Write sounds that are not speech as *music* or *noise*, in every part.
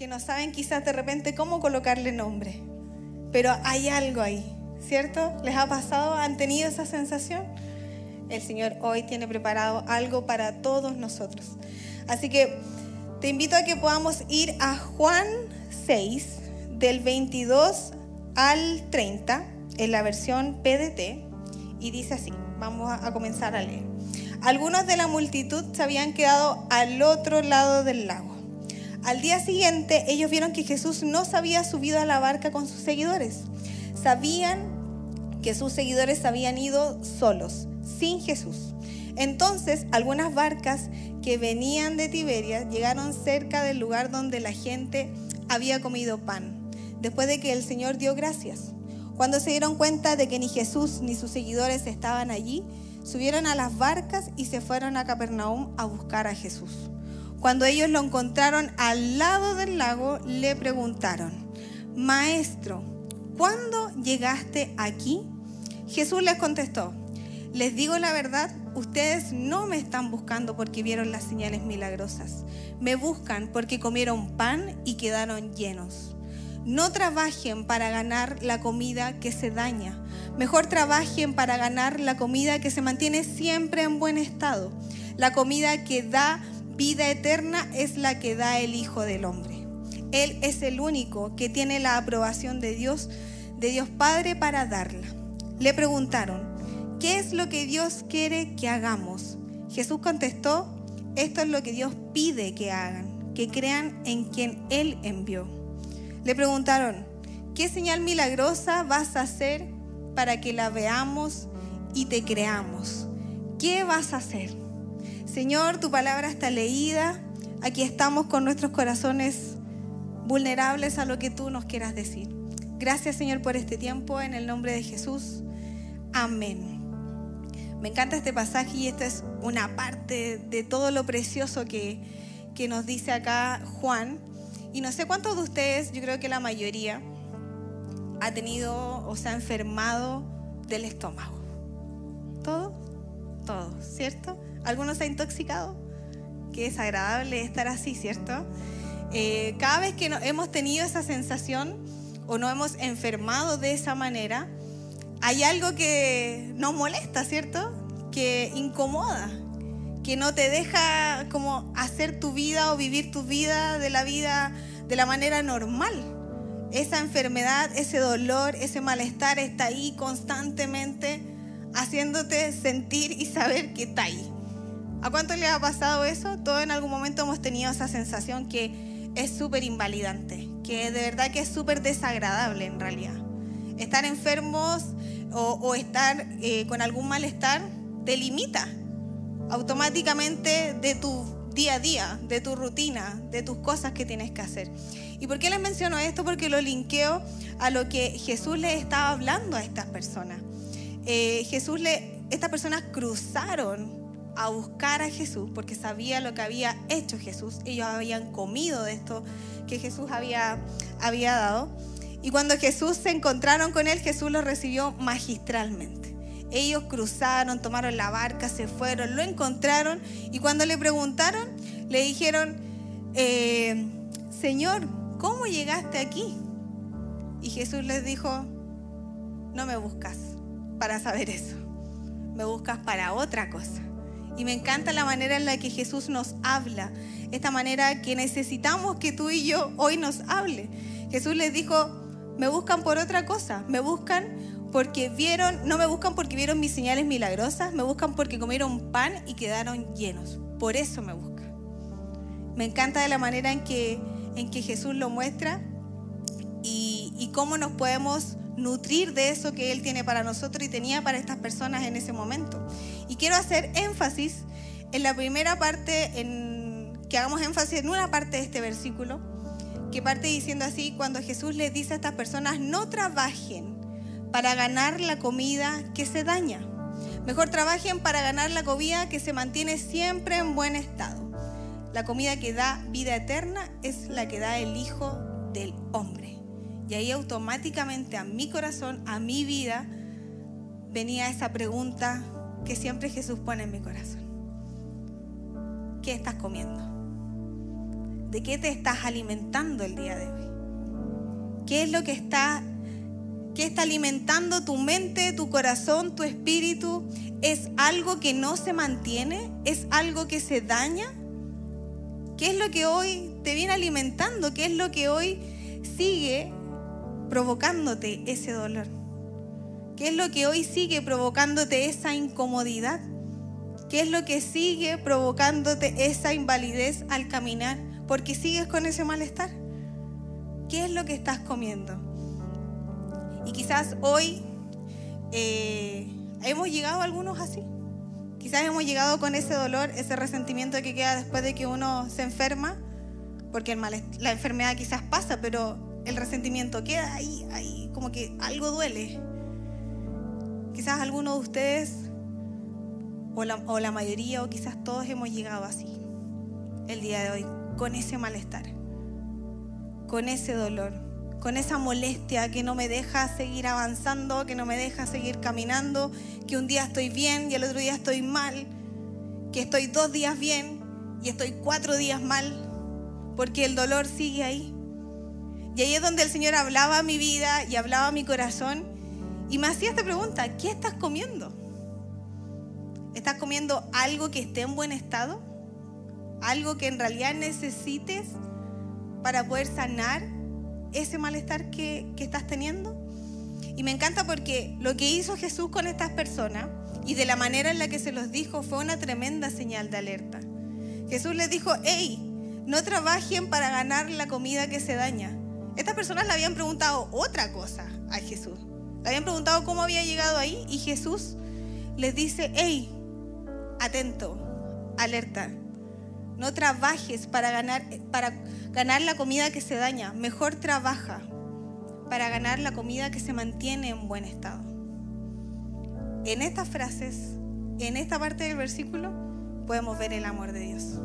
que no saben quizás de repente cómo colocarle nombre, pero hay algo ahí, ¿cierto? ¿Les ha pasado? ¿Han tenido esa sensación? El Señor hoy tiene preparado algo para todos nosotros. Así que te invito a que podamos ir a Juan 6, del 22 al 30, en la versión PDT, y dice así, vamos a comenzar a leer. Algunos de la multitud se habían quedado al otro lado del lago. Al día siguiente ellos vieron que Jesús no se había subido a la barca con sus seguidores. Sabían que sus seguidores habían ido solos, sin Jesús. Entonces algunas barcas que venían de Tiberia llegaron cerca del lugar donde la gente había comido pan, después de que el Señor dio gracias. Cuando se dieron cuenta de que ni Jesús ni sus seguidores estaban allí, subieron a las barcas y se fueron a Capernaum a buscar a Jesús. Cuando ellos lo encontraron al lado del lago, le preguntaron, Maestro, ¿cuándo llegaste aquí? Jesús les contestó, les digo la verdad, ustedes no me están buscando porque vieron las señales milagrosas, me buscan porque comieron pan y quedaron llenos. No trabajen para ganar la comida que se daña. Mejor trabajen para ganar la comida que se mantiene siempre en buen estado. La comida que da vida eterna es la que da el Hijo del Hombre. Él es el único que tiene la aprobación de Dios, de Dios Padre para darla. Le preguntaron, ¿qué es lo que Dios quiere que hagamos? Jesús contestó, esto es lo que Dios pide que hagan, que crean en quien Él envió. Le preguntaron, ¿qué señal milagrosa vas a hacer para que la veamos y te creamos? ¿Qué vas a hacer? Señor, tu palabra está leída. Aquí estamos con nuestros corazones vulnerables a lo que tú nos quieras decir. Gracias, Señor, por este tiempo. En el nombre de Jesús. Amén. Me encanta este pasaje y esta es una parte de todo lo precioso que, que nos dice acá Juan. Y no sé cuántos de ustedes, yo creo que la mayoría, ha tenido o se ha enfermado del estómago. ¿Todo? Todo, ¿cierto? ¿Algunos se ha intoxicado? Qué desagradable estar así, ¿cierto? Eh, cada vez que hemos tenido esa sensación o no hemos enfermado de esa manera, hay algo que nos molesta, ¿cierto? Que incomoda, que no te deja como hacer tu vida o vivir tu vida de la vida de la manera normal. Esa enfermedad, ese dolor, ese malestar está ahí constantemente haciéndote sentir y saber que está ahí. ¿A cuánto le ha pasado eso? Todos en algún momento hemos tenido esa sensación que es súper invalidante, que de verdad que es súper desagradable en realidad. Estar enfermos o, estar eh, con algún malestar te limita automáticamente de tu día a día, de tu rutina, de tus cosas que tienes que hacer. ¿Y por qué les menciono esto? Porque lo linkeo a lo que Jesús le estaba hablando a estas personas. Eh, Jesús le, estas personas cruzaron a buscar a Jesús porque sabía lo que había hecho Jesús. Ellos habían comido de esto que Jesús había, había dado. Y cuando Jesús se encontraron con él, Jesús los recibió magistralmente. Ellos cruzaron, tomaron la barca, se fueron, lo encontraron y cuando le preguntaron, le dijeron, eh, Señor, ¿cómo llegaste aquí? Y Jesús les dijo, no me buscas para saber eso, me buscas para otra cosa. Y me encanta la manera en la que Jesús nos habla, esta manera que necesitamos que tú y yo hoy nos hable. Jesús les dijo, me buscan por otra cosa, me buscan porque vieron, no me buscan porque vieron mis señales milagrosas, me buscan porque comieron pan y quedaron llenos. Por eso me buscan. Me encanta de la manera en que, en que Jesús lo muestra y, y cómo nos podemos nutrir de eso que Él tiene para nosotros y tenía para estas personas en ese momento. Quiero hacer énfasis en la primera parte, en, que hagamos énfasis en una parte de este versículo, que parte diciendo así, cuando Jesús les dice a estas personas, no trabajen para ganar la comida que se daña. Mejor trabajen para ganar la comida que se mantiene siempre en buen estado. La comida que da vida eterna es la que da el Hijo del Hombre. Y ahí automáticamente a mi corazón, a mi vida, venía esa pregunta que siempre Jesús pone en mi corazón. ¿Qué estás comiendo? ¿De qué te estás alimentando el día de hoy? ¿Qué es lo que está, qué está alimentando tu mente, tu corazón, tu espíritu? ¿Es algo que no se mantiene? ¿Es algo que se daña? ¿Qué es lo que hoy te viene alimentando? ¿Qué es lo que hoy sigue provocándote ese dolor? ¿Qué es lo que hoy sigue provocándote esa incomodidad? ¿Qué es lo que sigue provocándote esa invalidez al caminar? Porque sigues con ese malestar. ¿Qué es lo que estás comiendo? Y quizás hoy eh, hemos llegado algunos así. Quizás hemos llegado con ese dolor, ese resentimiento que queda después de que uno se enferma, porque la enfermedad quizás pasa, pero el resentimiento queda ahí, ahí, como que algo duele. Quizás algunos de ustedes, o la, o la mayoría, o quizás todos hemos llegado así el día de hoy, con ese malestar, con ese dolor, con esa molestia que no me deja seguir avanzando, que no me deja seguir caminando, que un día estoy bien y el otro día estoy mal, que estoy dos días bien y estoy cuatro días mal, porque el dolor sigue ahí. Y ahí es donde el Señor hablaba mi vida y hablaba mi corazón y me hacía esta pregunta, ¿qué estás comiendo? ¿Estás comiendo algo que esté en buen estado? ¿Algo que en realidad necesites para poder sanar ese malestar que, estás teniendo? Y me encanta porque lo que hizo Jesús con estas personas y de la manera en la que se los dijo fue una tremenda señal de alerta. Jesús les dijo, hey, no trabajen para ganar la comida que se daña, estas personas le habían preguntado otra cosa a Jesús. Le habían preguntado cómo había llegado ahí y Jesús les dice, hey, atento, alerta, no trabajes para ganar, para ganar la comida que se daña, mejor trabaja para ganar la comida que se mantiene en buen estado. En estas frases, en esta parte del versículo, podemos ver el amor de Dios.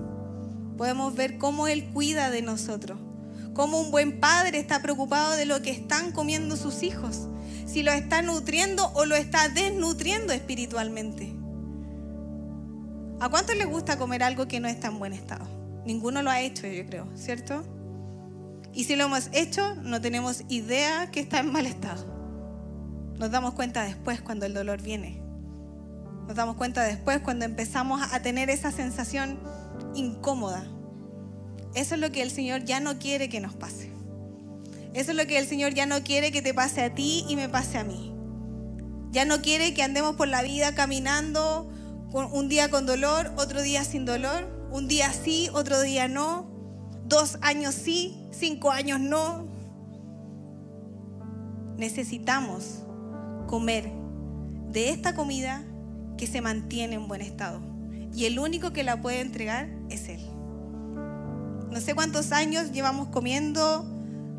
Podemos ver cómo Él cuida de nosotros cómo un buen padre está preocupado de lo que están comiendo sus hijos, si lo está nutriendo o lo está desnutriendo espiritualmente. ¿A cuántos les gusta comer algo que no está en buen estado? Ninguno lo ha hecho, yo creo, ¿cierto? Y si lo hemos hecho, no tenemos idea que está en mal estado. Nos damos cuenta después cuando el dolor viene. Nos damos cuenta después cuando empezamos a tener esa sensación incómoda. Eso es lo que el Señor ya no quiere que nos pase. Eso es lo que el Señor ya no quiere que te pase a ti y me pase a mí. Ya no quiere que andemos por la vida caminando un día con dolor, otro día sin dolor, un día sí, otro día no, dos años sí, cinco años no. Necesitamos comer de esta comida que se mantiene en buen estado. Y el único que la puede entregar es Él. No sé cuántos años llevamos comiendo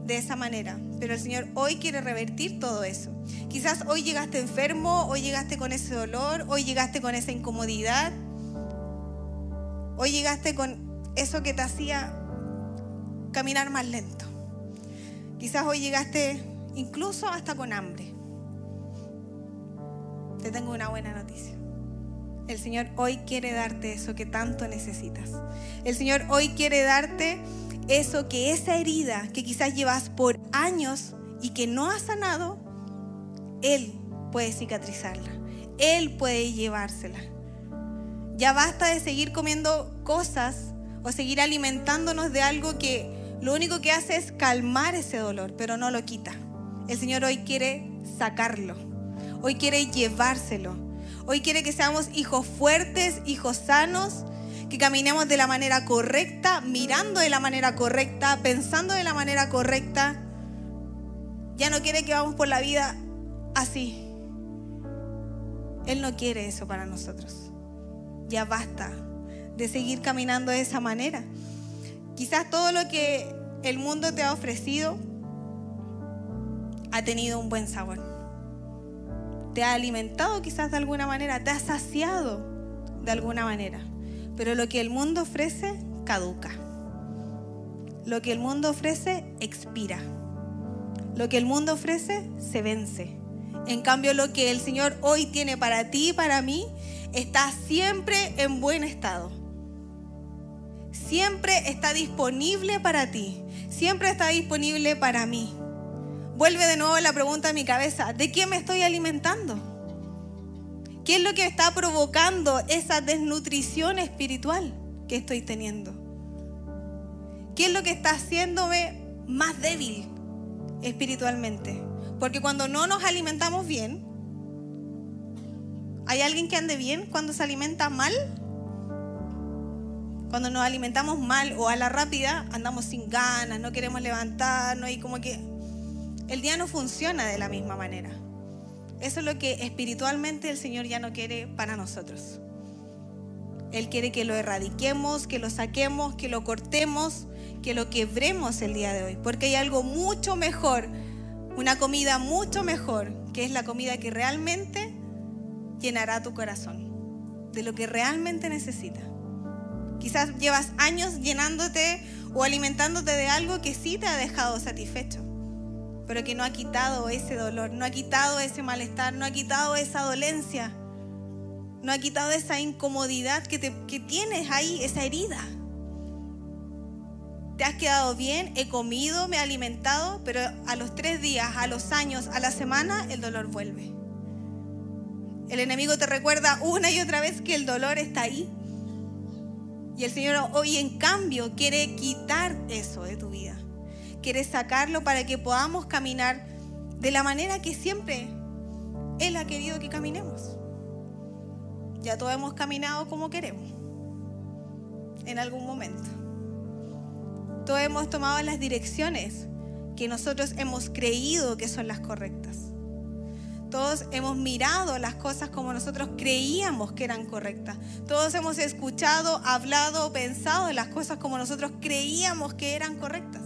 de esa manera, pero el Señor hoy quiere revertir todo eso. Quizás hoy llegaste enfermo, hoy llegaste con ese dolor, hoy llegaste con esa incomodidad, hoy llegaste con eso que te hacía caminar más lento. Quizás hoy llegaste incluso hasta con hambre. Te tengo una buena noticia. El Señor hoy quiere darte eso que tanto necesitas. El Señor hoy quiere darte eso que esa herida que quizás llevas por años y que no ha sanado, Él puede cicatrizarla. Él puede llevársela. Ya basta de seguir comiendo cosas o seguir alimentándonos de algo que lo único que hace es calmar ese dolor, pero no lo quita. El Señor hoy quiere sacarlo. Hoy quiere llevárselo. Hoy quiere que seamos hijos fuertes, hijos sanos, que caminemos de la manera correcta, mirando de la manera correcta, pensando de la manera correcta. Ya no quiere que vamos por la vida así. Él no quiere eso para nosotros. Ya basta de seguir caminando de esa manera. Quizás todo lo que el mundo te ha ofrecido ha tenido un buen sabor te ha alimentado quizás de alguna manera, te ha saciado de alguna manera. Pero lo que el mundo ofrece caduca. Lo que el mundo ofrece expira. Lo que el mundo ofrece se vence. En cambio, lo que el Señor hoy tiene para ti y para mí está siempre en buen estado. siempre está disponible para ti, siempre está disponible para mí. Vuelve de nuevo la pregunta a mi cabeza, ¿de qué me estoy alimentando? ¿Qué es lo que está provocando esa desnutrición espiritual que estoy teniendo? ¿Qué es lo que está haciéndome más débil espiritualmente? Porque cuando no nos alimentamos bien, ¿hay alguien que ande bien cuando se alimenta mal? Cuando nos alimentamos mal o a la rápida, andamos sin ganas, no queremos levantarnos y como que el día no funciona de la misma manera. Eso es lo que espiritualmente el Señor ya no quiere para nosotros. Él quiere que lo erradiquemos, que lo saquemos, que lo cortemos, que lo quebremos el día de hoy. Porque hay algo mucho mejor, una comida mucho mejor, que es la comida que realmente llenará tu corazón, de lo que realmente necesitas. Quizás llevas años llenándote o alimentándote de algo que sí te ha dejado satisfecho, pero que no ha quitado ese dolor, no ha quitado ese malestar, no ha quitado esa dolencia, no ha quitado esa incomodidad que, que tienes ahí, esa herida. Te has quedado bien, he comido, me he alimentado, pero a los tres días, a los años, a la semana, el dolor vuelve. El enemigo te recuerda una y otra vez que el dolor está ahí, y el Señor hoy en cambio quiere quitar eso de tu vida. Quiere sacarlo para que podamos caminar de la manera que siempre Él ha querido que caminemos. Ya todos hemos caminado como queremos. En algún momento. Todos hemos tomado las direcciones que nosotros hemos creído que son las correctas. Todos hemos mirado las cosas como nosotros creíamos que eran correctas. Todos hemos escuchado, hablado, pensado las cosas como nosotros creíamos que eran correctas.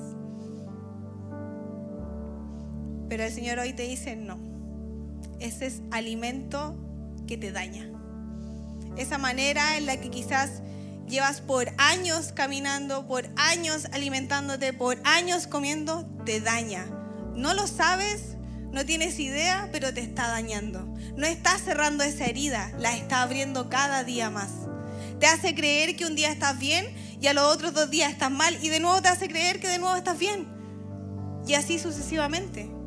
Pero el Señor hoy te dice no. Ese es alimento que te daña. Esa manera en la que quizás llevas por años caminando, por años alimentándote, por años comiendo, te daña. No lo sabes, no tienes idea, pero te está dañando. No está cerrando esa herida, la está abriendo cada día más. Te hace creer que un día estás bien y a los otros dos días estás mal y de nuevo te hace creer que de nuevo estás bien. Y así sucesivamente.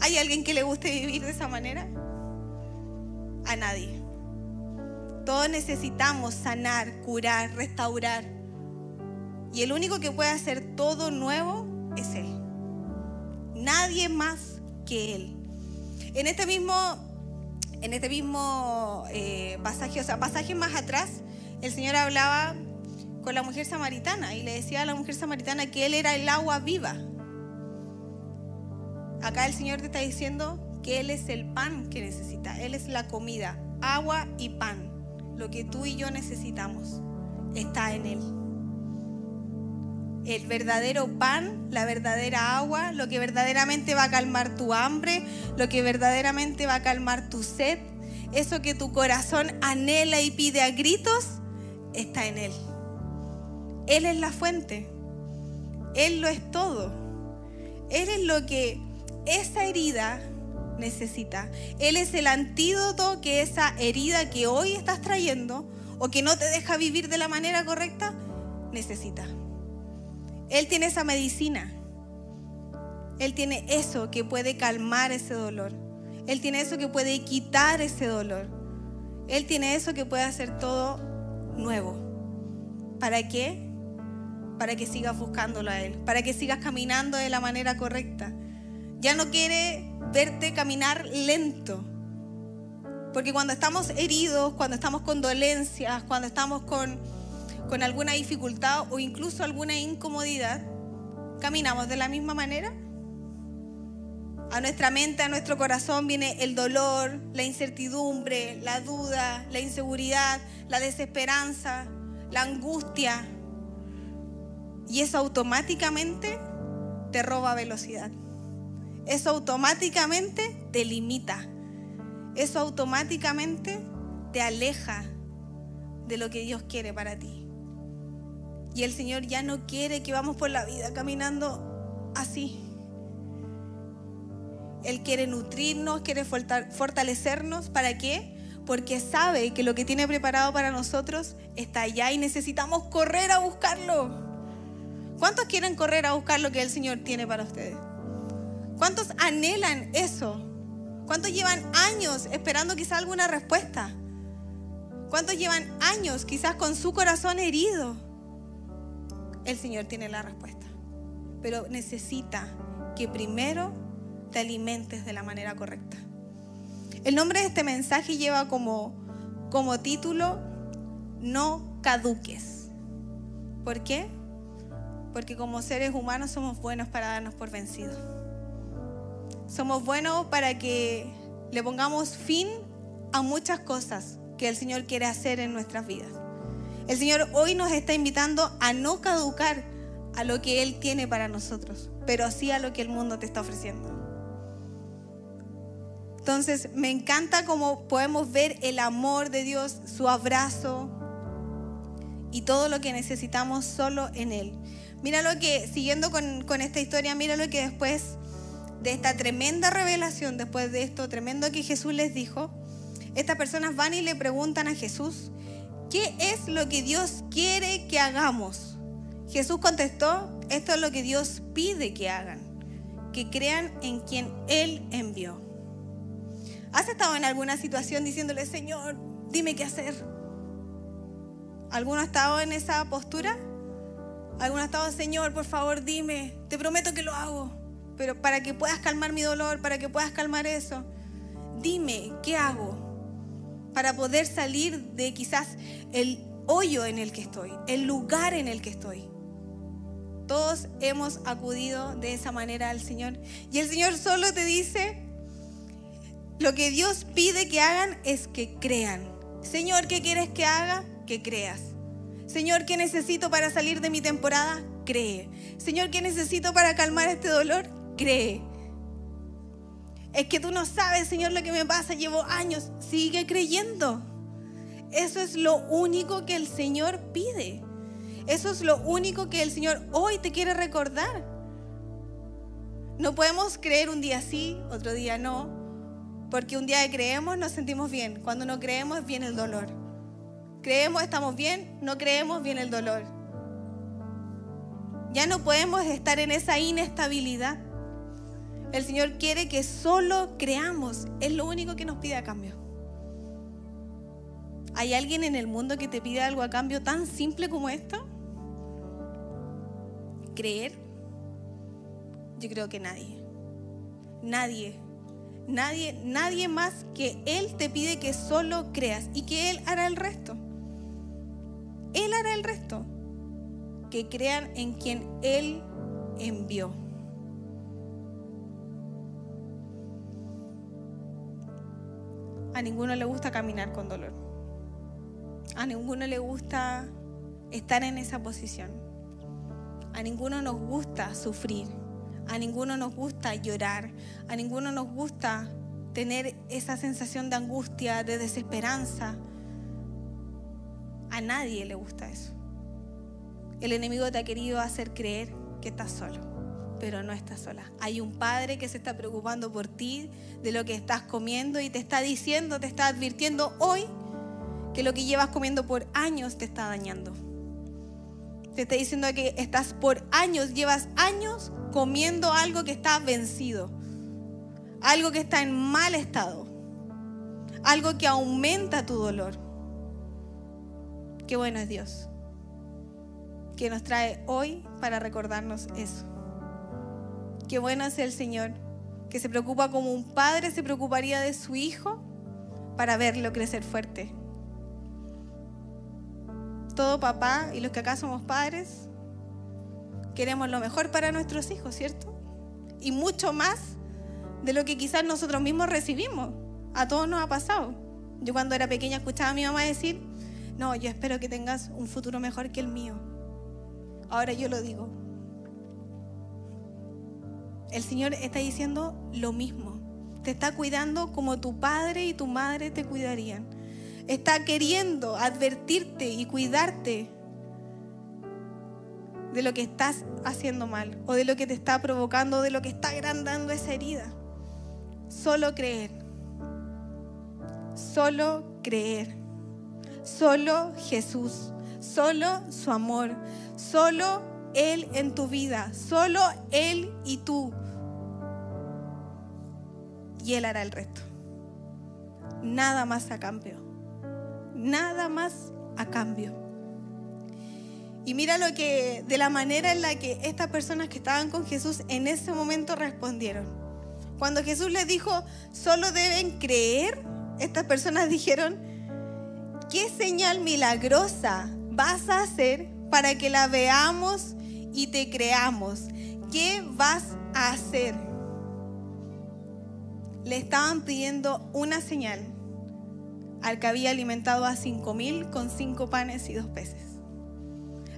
¿Hay alguien que le guste vivir de esa manera? A nadie. Todos necesitamos sanar, curar, restaurar. Y el único que puede hacer todo nuevo es Él. Nadie más que Él. En este mismo, en este mismo eh, pasaje, o sea, pasaje más atrás, el Señor hablaba con la mujer samaritana y le decía a la mujer samaritana que Él era el agua viva. Acá el Señor te está diciendo que Él es el pan que necesita, Él es la comida, agua y pan. Lo que tú y yo necesitamos está en Él el verdadero pan, la verdadera agua, lo que verdaderamente va a calmar tu hambre, lo que verdaderamente va a calmar tu sed, eso que tu corazón anhela y pide a gritos, está en Él. Él es la fuente, Él lo es todo, Él es lo que esa herida necesita, Él es el antídoto que esa herida que hoy estás trayendo o que no te deja vivir de la manera correcta, necesita. Él tiene esa medicina. Él tiene eso que puede calmar ese dolor. Él tiene eso que puede quitar ese dolor. Él tiene eso que puede hacer todo nuevo. ¿Para qué? Para que sigas buscándolo a Él. Para que sigas caminando de la manera correcta. Ya no quiere verte caminar lento. Porque cuando estamos heridos, cuando estamos con dolencias, cuando estamos con con alguna dificultad o incluso alguna incomodidad, ¿caminamos de la misma manera? A nuestra mente, a nuestro corazón viene el dolor, la incertidumbre, la duda, la inseguridad, la desesperanza, la angustia. Y eso automáticamente te roba velocidad. Eso automáticamente te limita. Eso automáticamente te aleja de lo que Dios quiere para ti. Y el Señor ya no quiere que vamos por la vida caminando así. Él quiere nutrirnos, quiere fortalecernos. ¿Para qué? porque sabe que lo que tiene preparado para nosotros está allá y necesitamos correr a buscarlo. ¿Cuántos quieren correr a buscar lo que el Señor tiene para ustedes? ¿Cuántos anhelan eso? ¿Cuántos llevan años esperando quizás alguna respuesta? ¿Cuántos llevan años quizás con su corazón herido? El Señor tiene la respuesta. Pero necesita que primero te alimentes de la manera correcta. El nombre de este mensaje lleva como, como título No caduques. ¿Por qué? Porque como seres humanos somos buenos para darnos por vencidos. Somos buenos para que le pongamos fin a muchas cosas que el Señor quiere hacer en nuestras vidas. El Señor hoy nos está invitando a no caducar a lo que Él tiene para nosotros, pero sí a lo que el mundo te está ofreciendo. Entonces, me encanta cómo podemos ver el amor de Dios, su abrazo y todo lo que necesitamos solo en Él. Mira lo que, siguiendo con, con esta historia, mira lo que después de esta tremenda revelación, después de esto tremendo que Jesús les dijo, estas personas van y le preguntan a Jesús, ¿qué es lo que Dios quiere que hagamos? Jesús contestó, esto es lo que Dios pide que hagan, que crean en quien Él envió. ¿Has estado en alguna situación diciéndole, Señor, dime qué hacer? ¿Alguno ha estado en esa postura? ¿Alguno ha estado, Señor, por favor, dime, te prometo que lo hago? Pero para que puedas calmar mi dolor, para que puedas calmar eso, dime, ¿qué hago? Para poder salir de quizás el hoyo en el que estoy, el lugar en el que estoy. Todos hemos acudido de esa manera al Señor. Y el Señor solo te dice, lo que Dios pide que hagan es que crean. Señor, ¿qué quieres que haga? Que creas. Señor, ¿qué necesito para salir de mi temporada? Cree. Señor, ¿qué necesito para calmar este dolor? Cree. Es que tú no sabes, Señor, lo que me pasa. Llevo años. Sigue creyendo. Eso es lo único que el Señor pide. Eso es lo único que el Señor hoy te quiere recordar. No podemos creer un día sí, otro día no. Porque un día que creemos nos sentimos bien. Cuando no creemos viene el dolor. Creemos, estamos bien. No creemos, viene el dolor. Ya no podemos estar en esa inestabilidad. El Señor quiere que solo creamos. Es lo único que nos pide a cambio. ¿Hay alguien en el mundo que te pide algo a cambio tan simple como esto? ¿Creer? Yo creo que nadie. Nadie. Nadie, nadie más que Él te pide que solo creas y que Él hará el resto. Él hará el resto. Que crean en quien Él envió. A ninguno le gusta caminar con dolor. A ninguno le gusta estar en esa posición. A ninguno nos gusta sufrir. A ninguno nos gusta llorar. A ninguno nos gusta tener esa sensación de angustia, de desesperanza. A nadie le gusta eso. El enemigo te ha querido hacer creer que estás solo pero no estás sola. Hay un padre que se está preocupando por ti, de lo que estás comiendo y te está diciendo, te está advirtiendo hoy que lo que llevas comiendo por años te está dañando. Te está diciendo que estás por años, llevas años comiendo algo que está vencido, algo que está en mal estado, algo que aumenta tu dolor. Qué bueno es Dios, que nos trae hoy para recordarnos eso. Qué bueno es el Señor, que se preocupa como un padre se preocuparía de su hijo para verlo crecer fuerte. Todo papá y los que acá somos padres queremos lo mejor para nuestros hijos, ¿cierto? Y mucho más de lo que quizás nosotros mismos recibimos. A todos nos ha pasado. Yo cuando era pequeña escuchaba a mi mamá decir, no, yo espero que tengas un futuro mejor que el mío. Ahora yo lo digo, el Señor está diciendo lo mismo. Te está cuidando como tu padre y tu madre te cuidarían. Está queriendo advertirte y cuidarte de lo que estás haciendo mal o de lo que te está provocando, de lo que está agrandando esa herida. Solo creer. Solo creer. Solo Jesús, solo su amor, solo Él en tu vida, solo Él y tú. Y Él hará el resto. Nada más a cambio. Nada más a cambio. Y mira lo que, de la manera en la que estas personas que estaban con Jesús en ese momento respondieron. Cuando Jesús les dijo, solo deben creer, estas personas *laughs* dijeron, ¿qué señal milagrosa vas a hacer para que la veamos y te creamos? ¿Qué vas a hacer? Le estaban pidiendo una señal al que había alimentado a cinco mil con cinco panes y dos peces.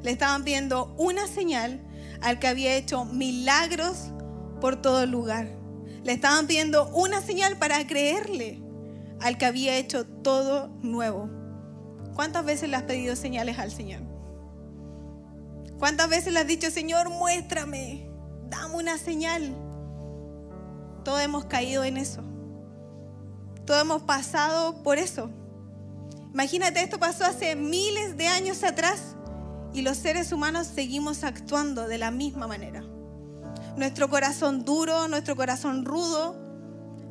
Le estaban pidiendo una señal al que había hecho milagros por todo el lugar. Le estaban pidiendo una señal para creerle al que había hecho todo nuevo. ¿Cuántas veces le has pedido señales al Señor? ¿Cuántas veces le has dicho, Señor, muéstrame, dame una señal? Todos hemos caído en eso. Todos hemos pasado por eso. Imagínate, esto pasó hace miles de años atrás y los seres humanos seguimos actuando de la misma manera. Nuestro corazón duro, nuestro corazón rudo,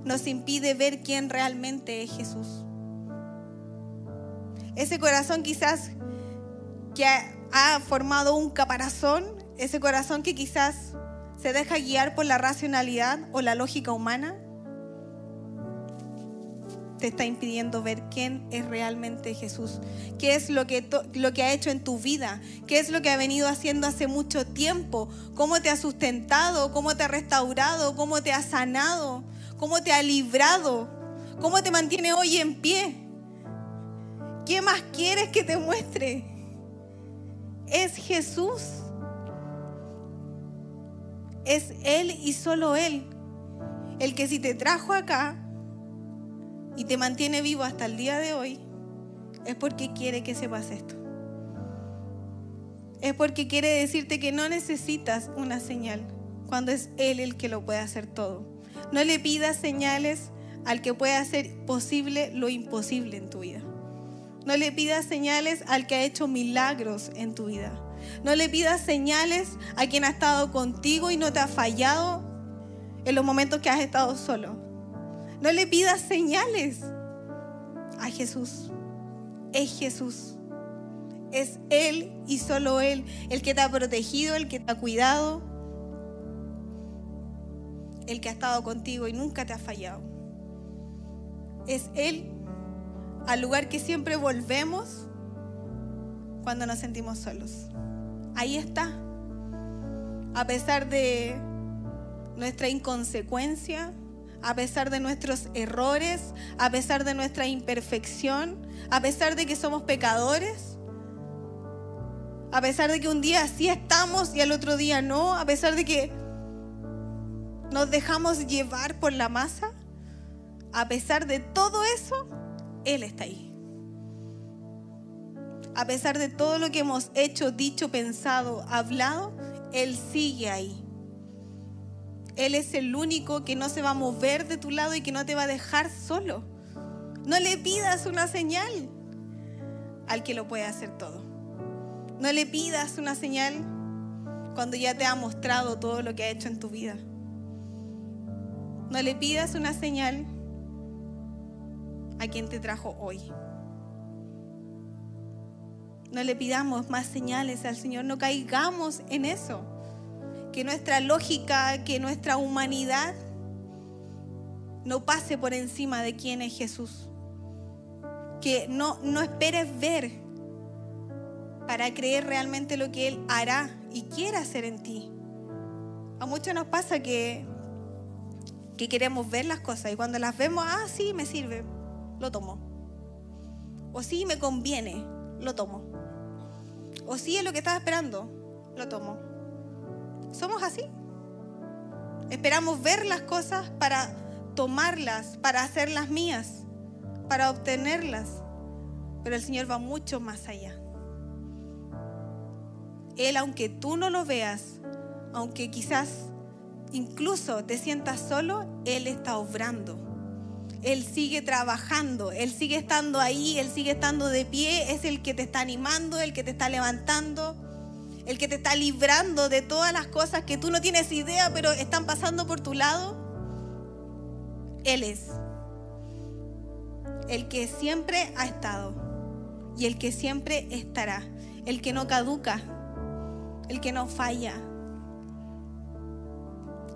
nos impide ver quién realmente es Jesús. Ese corazón quizás que ha, formado un caparazón, ese corazón que quizás se deja guiar por la racionalidad o la lógica humana, te está impidiendo ver quién es realmente Jesús, qué es lo que, lo que ha hecho en tu vida, qué es lo que ha venido haciendo hace mucho tiempo, cómo te ha sustentado, cómo te ha restaurado, cómo te ha sanado, cómo te ha librado, cómo te mantiene hoy en pie. ¿Qué más quieres que te muestre? Es Jesús. Es Él y solo Él. El que si te trajo acá y te mantiene vivo hasta el día de hoy, es porque quiere que sepas esto. Es porque quiere decirte que no necesitas una señal cuando es Él el que lo puede hacer todo. No le pidas señales al que puede hacer posible lo imposible en tu vida. No le pidas señales al que ha hecho milagros en tu vida. No le pidas señales a quien ha estado contigo y no te ha fallado en los momentos que has estado solo. No le pidas señales a Jesús. Es Jesús. Es Él y solo Él el que te ha protegido, el que te ha cuidado, el que ha estado contigo y nunca te ha fallado. Es Él al lugar que siempre volvemos cuando nos sentimos solos. Ahí está. A pesar de nuestra inconsecuencia, a pesar de nuestros errores, a pesar de nuestra imperfección, a pesar de que somos pecadores, a pesar de que un día sí estamos y al otro día no, a pesar de que nos dejamos llevar por la masa, a pesar de todo eso, Él está ahí. A pesar de todo lo que hemos hecho, dicho, pensado, hablado, Él sigue ahí. Él es el único que no se va a mover de tu lado y que no te va a dejar solo. No le pidas una señal al que lo puede hacer todo. No le pidas una señal cuando ya te ha mostrado todo lo que ha hecho en tu vida. No le pidas una señal a quien te trajo hoy. No le pidamos más señales al Señor, no caigamos en eso. Que nuestra lógica, que nuestra humanidad no pase por encima de quién es Jesús. Que no, no esperes ver para creer realmente lo que Él hará y quiere hacer en ti. A muchos nos pasa que que queremos ver las cosas y cuando las vemos, ah, sí, me sirve, lo tomo. O sí, me conviene, lo tomo. O sí, es lo que estaba esperando, lo tomo. Somos así. Esperamos ver las cosas para tomarlas, para hacerlas mías, para obtenerlas. Pero el Señor va mucho más allá. Él, aunque tú no lo veas, aunque quizás incluso te sientas solo, Él está obrando. Él sigue trabajando, Él sigue estando ahí, Él sigue estando de pie, es el que te está animando, el que te está levantando, el que te está librando de todas las cosas que tú no tienes idea, pero están pasando por tu lado. Él es el que siempre ha estado y el que siempre estará, el que no caduca, el que no falla,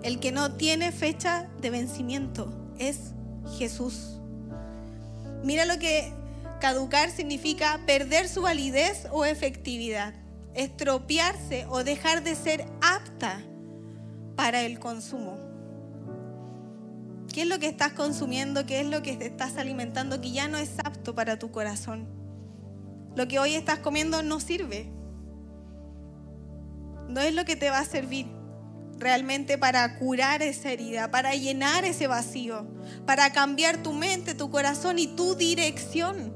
el que no tiene fecha de vencimiento, es Jesús. Mira lo que caducar significa perder su validez o efectividad, estropearse o dejar de ser apta para el consumo. ¿Qué es lo que estás consumiendo? ¿Qué es lo que te estás alimentando que ya no es apto para tu corazón? Lo que hoy estás comiendo no sirve. No es lo que te va a servir realmente para curar esa herida, para llenar ese vacío, para cambiar tu mente, tu corazón y tu dirección.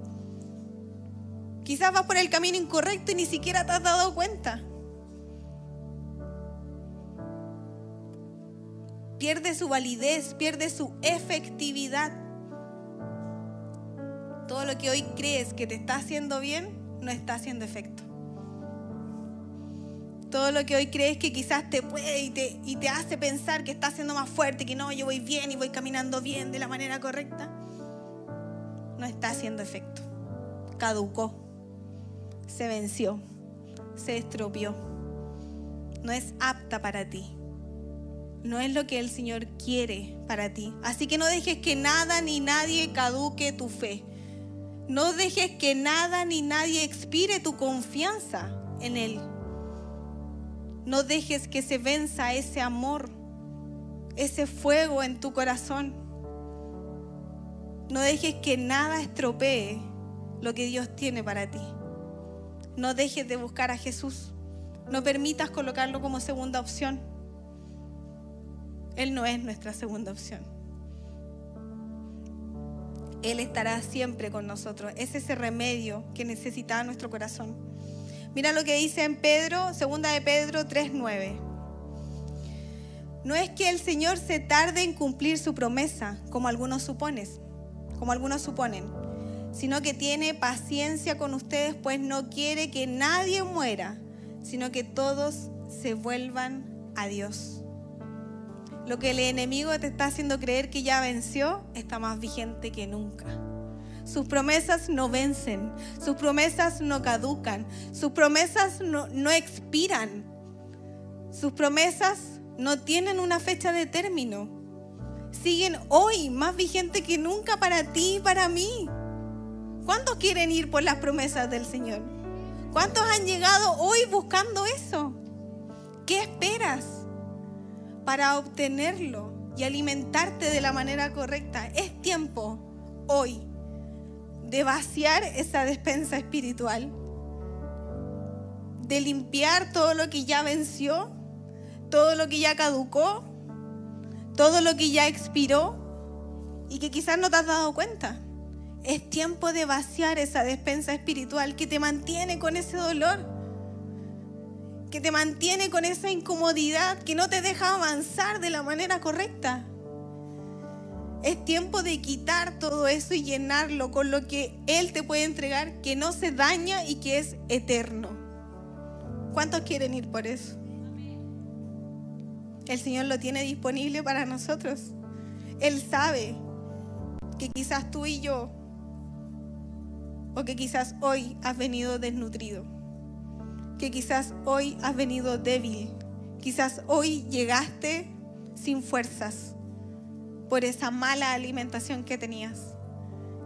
Quizás vas por el camino incorrecto y ni siquiera te has dado cuenta. Pierde su validez, pierde su efectividad. Todo lo que hoy crees que te está haciendo bien, no está haciendo efecto todo lo que hoy crees que quizás te puede y te, y te hace pensar que estás siendo más fuerte, que no, yo voy bien y voy caminando bien de la manera correcta, no está haciendo efecto. Caducó, se venció, se estropeó. No es apta para ti. No es lo que el Señor quiere para ti. Así que no dejes que nada ni nadie caduque tu fe. No dejes que nada ni nadie expire tu confianza en Él. No dejes que se venza ese amor, ese fuego en tu corazón. No dejes que nada estropee lo que Dios tiene para ti. No dejes de buscar a Jesús. No permitas colocarlo como segunda opción. Él no es nuestra segunda opción. Él estará siempre con nosotros. Es ese remedio que necesita nuestro corazón. Mira lo que dice en Pedro, segunda de Pedro 3:9. No es que el Señor se tarde en cumplir su promesa, como algunos supones, como algunos suponen, sino que tiene paciencia con ustedes, pues no quiere que nadie muera, sino que todos se vuelvan a Dios. Lo que el enemigo te está haciendo creer que ya venció está más vigente que nunca. Sus promesas no vencen, sus promesas no caducan, sus promesas no, expiran, sus promesas no tienen una fecha de término. Siguen hoy más vigentes que nunca para ti y para mí. ¿Cuántos quieren ir por las promesas del Señor? ¿Cuántos han llegado hoy buscando eso? ¿Qué esperas para obtenerlo y alimentarte de la manera correcta? Es tiempo hoy de vaciar esa despensa espiritual, de limpiar todo lo que ya venció, todo lo que ya caducó, todo lo que ya expiró y que quizás no te has dado cuenta. Es tiempo de vaciar esa despensa espiritual que te mantiene con ese dolor, que te mantiene con esa incomodidad, que no te deja avanzar de la manera correcta. Es tiempo de quitar todo eso y llenarlo con lo que Él te puede entregar, que no se daña y que es eterno. ¿Cuántos quieren ir por eso? El Señor lo tiene disponible para nosotros. Él sabe que quizás tú y yo, o que quizás hoy has venido desnutrido, que quizás hoy has venido débil, quizás hoy llegaste sin fuerzas por esa mala alimentación que tenías.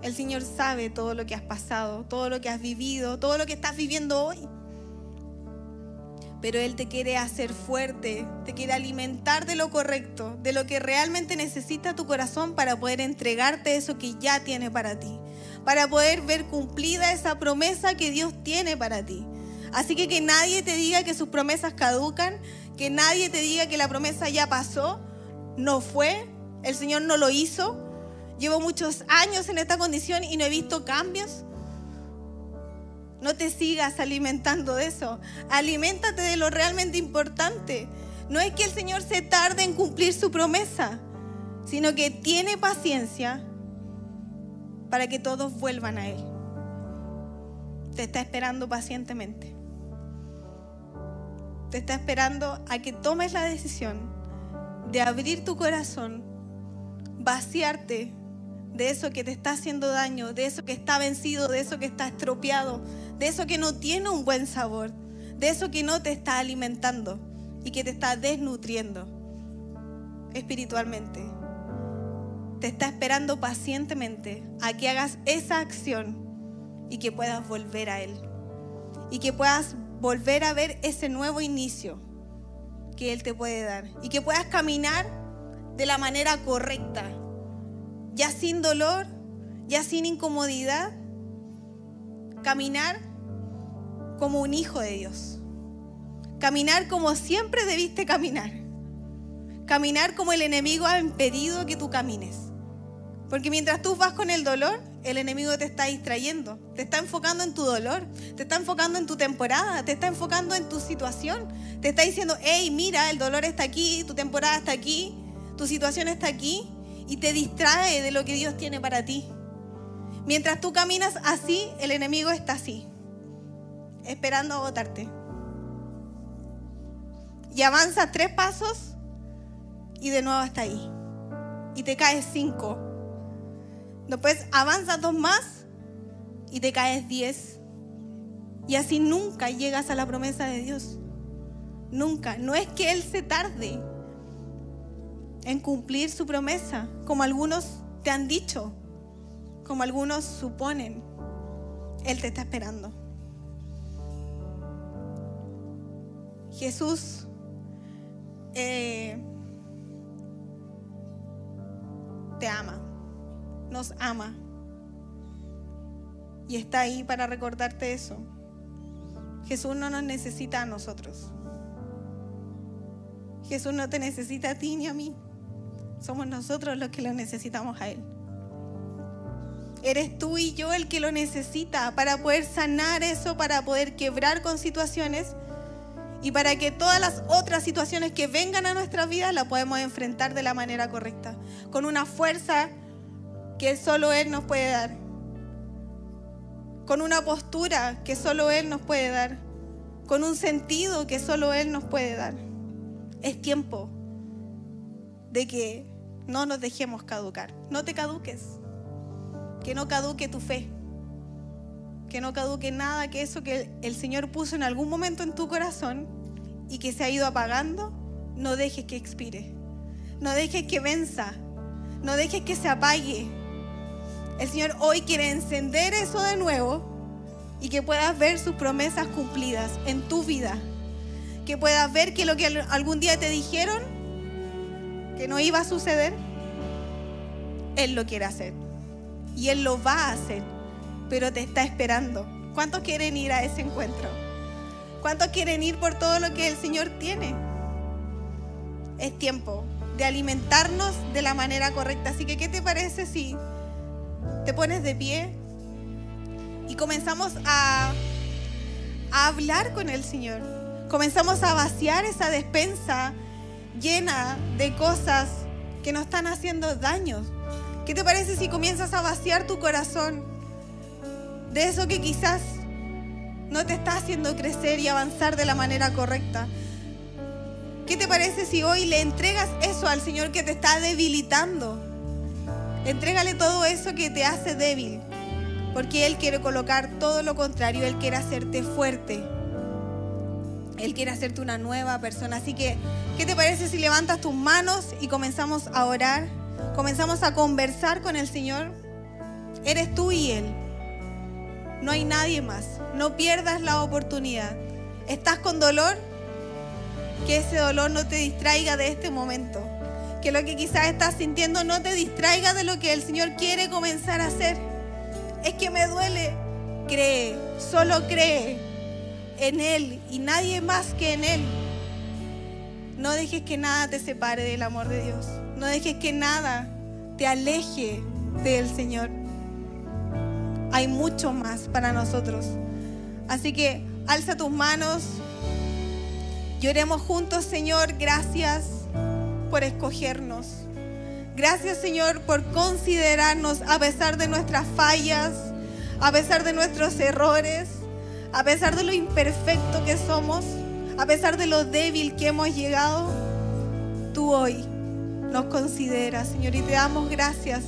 El Señor sabe todo lo que has pasado, todo lo que has vivido, todo lo que estás viviendo hoy. Pero Él te quiere hacer fuerte, te quiere alimentar de lo correcto, de lo que realmente necesita tu corazón para poder entregarte eso que ya tiene para ti, para poder ver cumplida esa promesa que Dios tiene para ti. Así que que nadie te diga que sus promesas caducan, que nadie te diga que la promesa ya pasó, no fue, el Señor no lo hizo. Llevo muchos años en esta condición y no he visto cambios. No te sigas alimentando de eso. Aliméntate de lo realmente importante. No es que el Señor se tarde en cumplir su promesa, sino que tiene paciencia para que todos vuelvan a Él. Te está esperando pacientemente. Te está esperando a que tomes la decisión de abrir tu corazón, vaciarte de eso que te está haciendo daño, de eso que está vencido, de eso que está estropeado, de eso que no tiene un buen sabor, de eso que no te está alimentando y que te está desnutriendo espiritualmente. Te está esperando pacientemente a que hagas esa acción y que puedas volver a Él. Y que puedas volver a ver ese nuevo inicio que Él te puede dar. Y que puedas caminar de la manera correcta. Ya sin dolor, ya sin incomodidad. Caminar como un hijo de Dios. Caminar como siempre debiste caminar. Caminar como el enemigo ha impedido que tú camines. Porque mientras tú vas con el dolor, el enemigo te está distrayendo, te está enfocando en tu dolor, te está enfocando en tu temporada, te está enfocando en tu situación, te está diciendo, hey, mira, el dolor está aquí, tu temporada está aquí, tu situación está aquí, y te distrae de lo que Dios tiene para ti. Mientras tú caminas así, el enemigo está así, esperando agotarte. Y avanzas tres pasos y de nuevo está ahí. Y te caes cinco Después avanzas dos más y te caes diez. Y así nunca llegas a la promesa de Dios. Nunca. No es que Él se tarde en cumplir su promesa, como algunos te han dicho, como algunos suponen. Él te está esperando. Jesús eh, te ama nos ama. Y está ahí para recordarte eso. Jesús no nos necesita a nosotros. Jesús no te necesita a ti ni a mí. Somos nosotros los que lo necesitamos a Él. Eres tú y yo el que lo necesita para poder sanar eso, para poder quebrar con situaciones y para que todas las otras situaciones que vengan a nuestra vida la podemos enfrentar de la manera correcta, con una fuerza que solo Él nos puede dar, con una postura que solo Él nos puede dar, con un sentido que solo Él nos puede dar. Es tiempo de que no nos dejemos caducar. No te caduques. Que no caduque tu fe. Que no caduque nada que eso que el Señor puso en algún momento en tu corazón y que se ha ido apagando, no dejes que expire. No dejes que venza. No dejes que se apague. El Señor hoy quiere encender eso de nuevo y que puedas ver sus promesas cumplidas en tu vida. Que puedas ver que lo que algún día te dijeron que no iba a suceder, Él lo quiere hacer. Y Él lo va a hacer, pero te está esperando. ¿Cuántos quieren ir a ese encuentro? ¿Cuántos quieren ir por todo lo que el Señor tiene? Es tiempo de alimentarnos de la manera correcta. Así que, ¿qué te parece si te pones de pie y comenzamos a, hablar con el Señor. Comenzamos a vaciar esa despensa llena de cosas que nos están haciendo daños. ¿Qué te parece si comienzas a vaciar tu corazón de eso que quizás no te está haciendo crecer y avanzar de la manera correcta? ¿Qué te parece si hoy le entregas eso al Señor que te está debilitando? Entrégale todo eso que te hace débil, porque Él quiere colocar todo lo contrario, Él quiere hacerte fuerte. Él quiere hacerte una nueva persona. Así que, ¿qué te parece si levantas tus manos y comenzamos a orar? Comenzamos a conversar con el Señor. Eres tú y Él. No hay nadie más. No pierdas la oportunidad. ¿Estás con dolor? Que ese dolor no te distraiga de este momento que lo que quizás estás sintiendo no te distraiga de lo que el Señor quiere comenzar a hacer. Es que me duele. Cree, solo cree en Él y nadie más que en Él. No dejes que nada te separe del amor de Dios. No dejes que nada te aleje del Señor. Hay mucho más para nosotros. Así que alza tus manos. Lloremos juntos, Señor. Gracias por escogernos. Gracias Señor por considerarnos a pesar de nuestras fallas, a pesar de nuestros errores, a pesar de lo imperfecto que somos, a pesar de lo débil que hemos llegado. Tú hoy nos consideras, Señor, y te damos gracias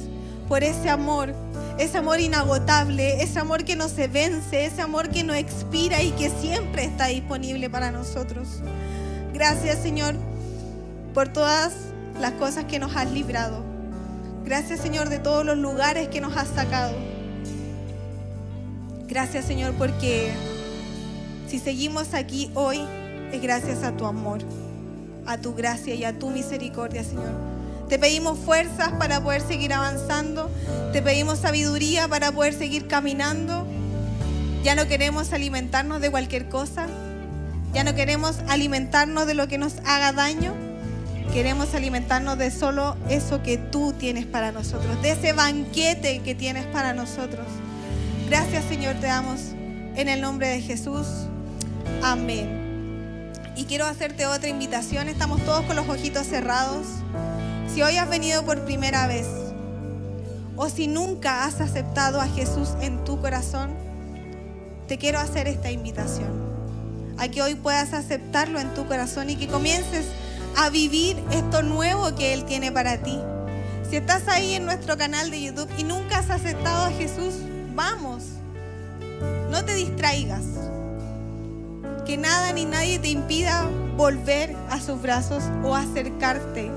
por ese amor, ese amor inagotable, ese amor que no se vence, ese amor que no expira y que siempre está disponible para nosotros. Gracias, Señor, por todas las cosas que nos has librado. Gracias Señor de todos los lugares que nos has sacado. Gracias Señor porque si seguimos aquí hoy es gracias a tu amor, a tu gracia y a tu misericordia Señor. Te pedimos fuerzas para poder seguir avanzando. Te pedimos sabiduría para poder seguir caminando. Ya no queremos alimentarnos de cualquier cosa. Ya no queremos alimentarnos de lo que nos haga daño Queremos alimentarnos de solo eso que tú tienes para nosotros, de ese banquete que tienes para nosotros. Gracias Señor, te damos en el nombre de Jesús. Amén. Y quiero hacerte otra invitación. Estamos todos con los ojitos cerrados. Si hoy has venido por primera vez o si nunca has aceptado a Jesús en tu corazón, te quiero hacer esta invitación. A que hoy puedas aceptarlo en tu corazón y que comiences a vivir esto nuevo que Él tiene para ti. Si estás ahí en nuestro canal de YouTube y nunca has aceptado a Jesús, vamos. No te distraigas. Que nada ni nadie te impida volver a sus brazos o acercarte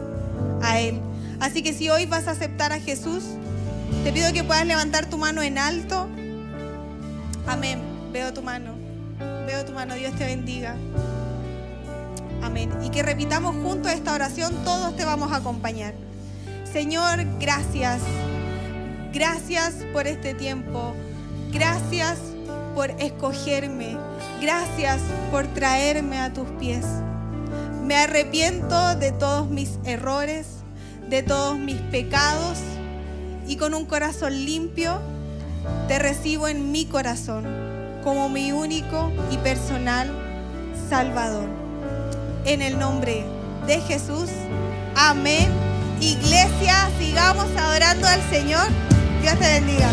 a Él. Así que si hoy vas a aceptar a Jesús, te pido que puedas levantar tu mano en alto. Amén. Veo tu mano. Veo tu mano. Dios te bendiga. Amén. Y que repitamos juntos esta oración, todos te vamos a acompañar. Señor, gracias. Gracias por este tiempo. Gracias por escogerme. Gracias por traerme a tus pies. Me arrepiento de todos mis errores, de todos mis pecados y con un corazón limpio te recibo en mi corazón como mi único y personal Salvador en el nombre de Jesús. Amén. Iglesia, sigamos adorando al Señor. Dios te bendiga.